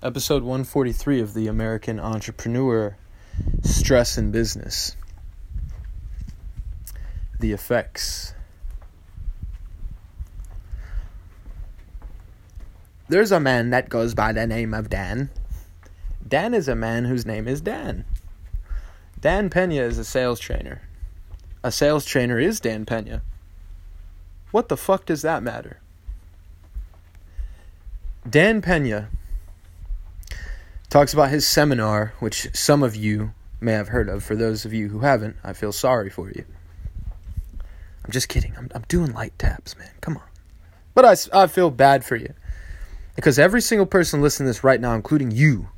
episode 143 of the American Entrepreneur Stress in Business. The effects. There's a man that goes by the name of Dan. Dan is a man whose name is Dan. Dan Pena is a sales trainer. A sales trainer is Dan Pena. What the fuck does that matter? Dan Pena talks about his seminar, which some of you may have heard of. For those of you who haven't, I feel sorry for you. I'm just kidding. I'm, I'm doing light taps, man. Come on. But I, I feel bad for you. Because every single person listening to this right now, including you,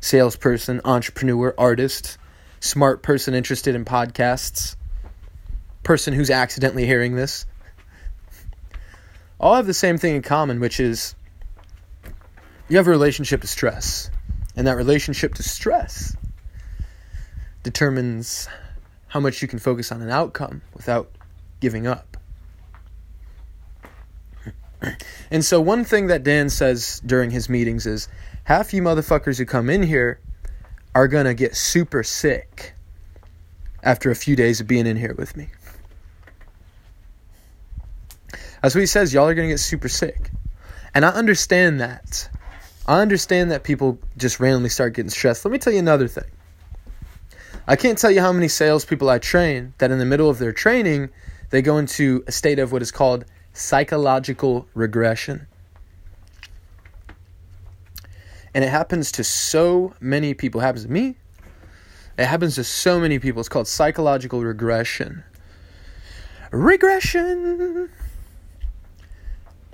salesperson, entrepreneur, artist, smart person interested in podcasts, person who's accidentally hearing this, all have the same thing in common, which is you have a relationship to stress. And that relationship to stress determines how much you can focus on an outcome without giving up. And so, one thing that Dan says during his meetings is half you motherfuckers who come in here are gonna get super sick after a few days of being in here with me. That's what he says. Y'all are gonna get super sick. And I understand that. I understand that people just randomly start getting stressed. Let me tell you another thing. I can't tell you how many salespeople I train that in the middle of their training, they go into a state of what is called psychological regression. And it happens to so many people. It happens to me. It happens to so many people. It's called psychological regression. Regression.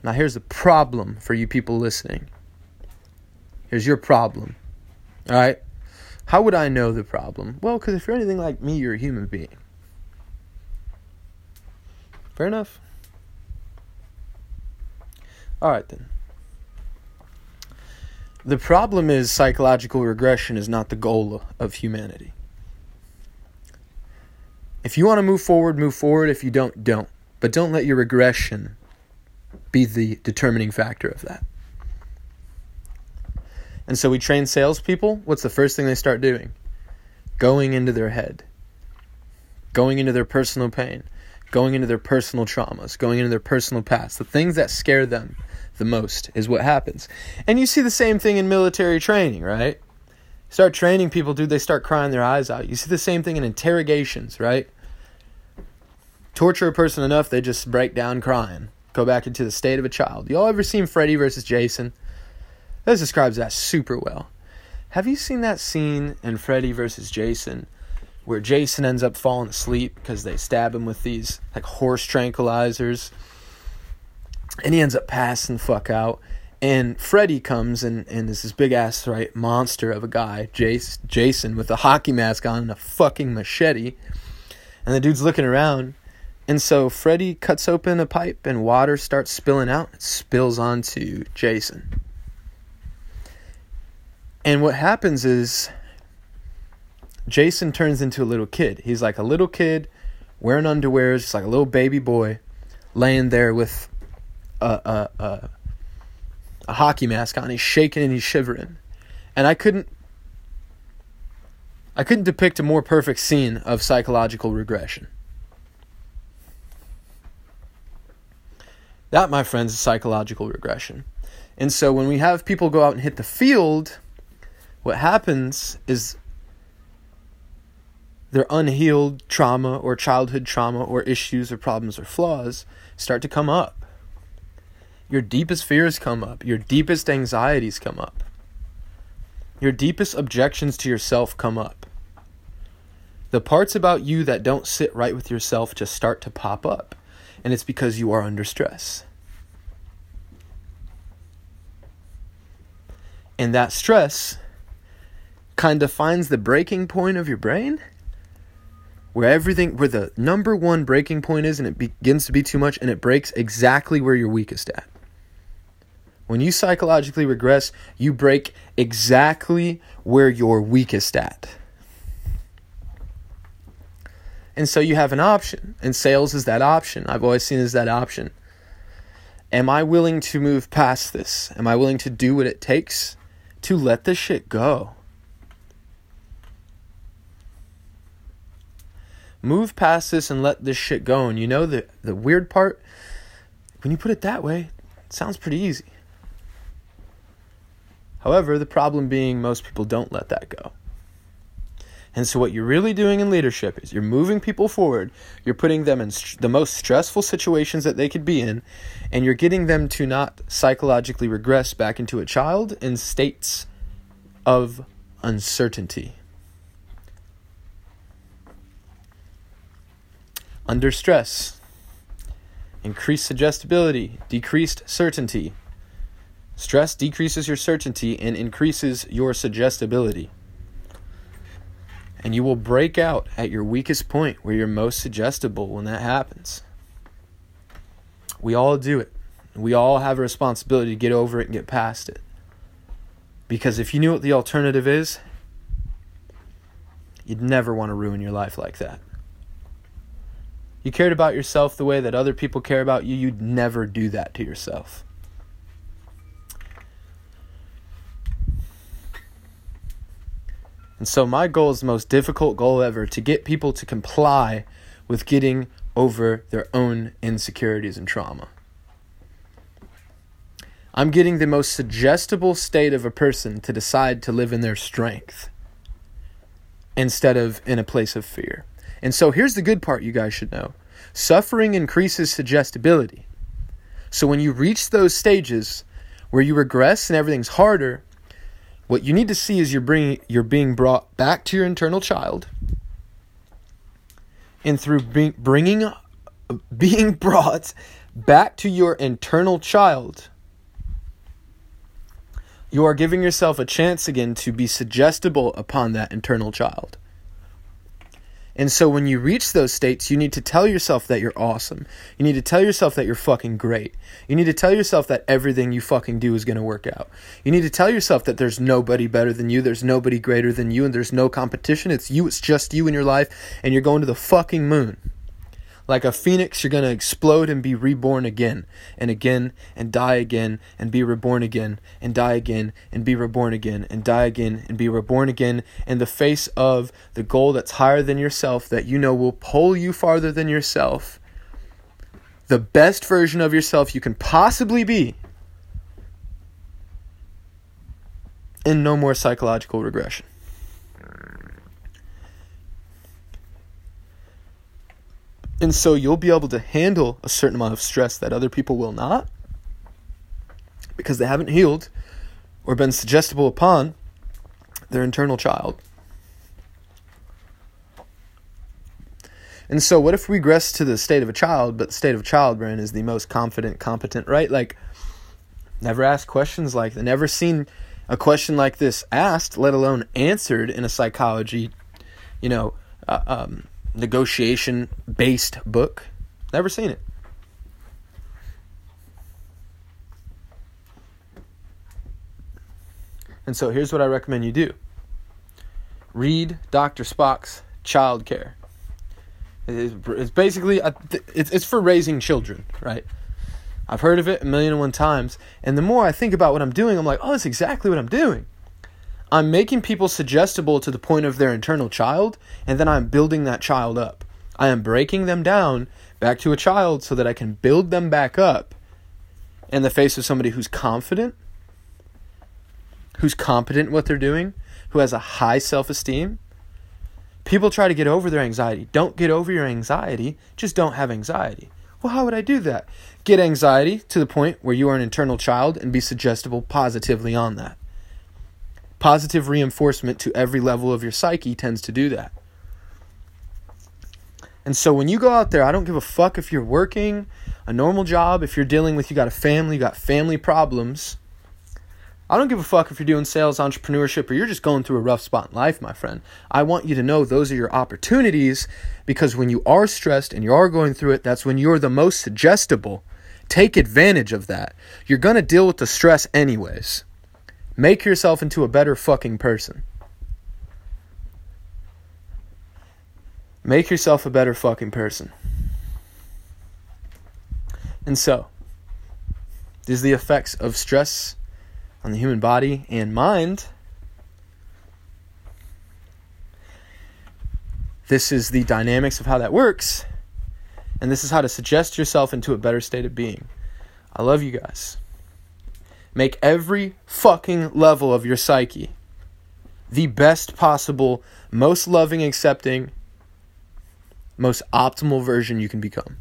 Now, here's the problem for you people listening Here's your problem. All right? How would I know the problem? Well, because if you're anything like me, you're a human being. Fair enough? All right, then. The problem is psychological regression is not the goal of humanity. If you want to move forward, move forward. If you don't, don't. But don't let your regression be the determining factor of that. And so we train salespeople. What's the first thing they start doing? Going into their head, going into their personal pain, going into their personal traumas, going into their personal past. The things that scare them the most is what happens. And you see the same thing in military training, right? Start training people, dude, they start crying their eyes out. You see the same thing in interrogations, right? Torture a person enough, they just break down crying. Go back into the state of a child. Y'all ever seen Freddy versus Jason? This describes that super well. Have you seen that scene in Freddy versus Jason where Jason ends up falling asleep because they stab him with these like horse tranquilizers and he ends up passing the fuck out and Freddy comes and, and is this big ass right monster of a guy, Jace, Jason, with a hockey mask on and a fucking machete. And the dude's looking around. And so Freddy cuts open a pipe and water starts spilling out. It spills onto Jason. And what happens is Jason turns into a little kid. He's like a little kid wearing underwear, just like a little baby boy, laying there with a, a, a, a hockey mask on. He's shaking and he's shivering. And I couldn't I couldn't depict a more perfect scene of psychological regression. That, my friends, is psychological regression. And so when we have people go out and hit the field, what happens is their unhealed trauma or childhood trauma or issues or problems or flaws start to come up. Your deepest fears come up. Your deepest anxieties come up. Your deepest objections to yourself come up. The parts about you that don't sit right with yourself just start to pop up. And it's because you are under stress. And that stress kind of finds the breaking point of your brain where everything where the number one breaking point is and it begins to be too much and it breaks exactly where you're weakest at. When you psychologically regress you break exactly where you're weakest at. And so you have an option and sales is that option. I've always seen as that option. Am i willing to move past this? Am i willing to do what it takes to let this shit go. Move past this and let this shit go. And you know the the weird part? When you put it that way, it sounds pretty easy. However, the problem being most people don't let that go. And so, what you're really doing in leadership is you're moving people forward, you're putting them in st- the most stressful situations that they could be in, and you're getting them to not psychologically regress back into a child in states of uncertainty. Under stress, increased suggestibility, decreased certainty. Stress decreases your certainty and increases your suggestibility. And you will break out at your weakest point where you're most suggestible when that happens. We all do it. We all have a responsibility to get over it and get past it. Because if you knew what the alternative is, you'd never want to ruin your life like that. You cared about yourself the way that other people care about you, you'd never do that to yourself. And so, my goal is the most difficult goal ever to get people to comply with getting over their own insecurities and trauma. I'm getting the most suggestible state of a person to decide to live in their strength instead of in a place of fear. And so, here's the good part you guys should know suffering increases suggestibility. So, when you reach those stages where you regress and everything's harder, what you need to see is you're bringing you're being brought back to your internal child, and through bringing being brought back to your internal child, you are giving yourself a chance again to be suggestible upon that internal child. And so when you reach those states, you need to tell yourself that you're awesome. You need to tell yourself that you're fucking great. You need to tell yourself that everything you fucking do is going to work out. You need to tell yourself that there's nobody better than you, there's nobody greater than you, and there's no competition. It's you, it's just you in your life, and you're going to the fucking moon. Like a phoenix, you're going to explode and be reborn again and again and die again and be reborn again and die again and be reborn again and die again and be reborn again in the face of the goal that's higher than yourself that you know will pull you farther than yourself. The best version of yourself you can possibly be. And no more psychological regression. And so you'll be able to handle a certain amount of stress that other people will not because they haven't healed or been suggestible upon their internal child. And so, what if we regress to the state of a child, but the state of a child, Brand, is the most confident, competent, right? Like, never asked questions like that, never seen a question like this asked, let alone answered in a psychology, you know, uh, um, negotiation based book. Never seen it. And so here's what I recommend you do read Dr. Spock's Child Care. It's basically it's for raising children, right? I've heard of it a million and one times, and the more I think about what I'm doing, I'm like, oh, that's exactly what I'm doing. I'm making people suggestible to the point of their internal child, and then I'm building that child up. I am breaking them down back to a child so that I can build them back up in the face of somebody who's confident, who's competent in what they're doing, who has a high self esteem. People try to get over their anxiety. Don't get over your anxiety, just don't have anxiety. Well, how would I do that? Get anxiety to the point where you are an internal child and be suggestible positively on that. Positive reinforcement to every level of your psyche tends to do that. And so when you go out there, I don't give a fuck if you're working a normal job, if you're dealing with, you got a family, you got family problems. I don't give a fuck if you're doing sales, entrepreneurship, or you're just going through a rough spot in life, my friend. I want you to know those are your opportunities because when you are stressed and you are going through it, that's when you're the most suggestible. Take advantage of that. You're going to deal with the stress anyways. Make yourself into a better fucking person. Make yourself a better fucking person. And so, these are the effects of stress on the human body and mind. This is the dynamics of how that works, and this is how to suggest yourself into a better state of being. I love you guys. Make every fucking level of your psyche the best possible, most loving, accepting, most optimal version you can become.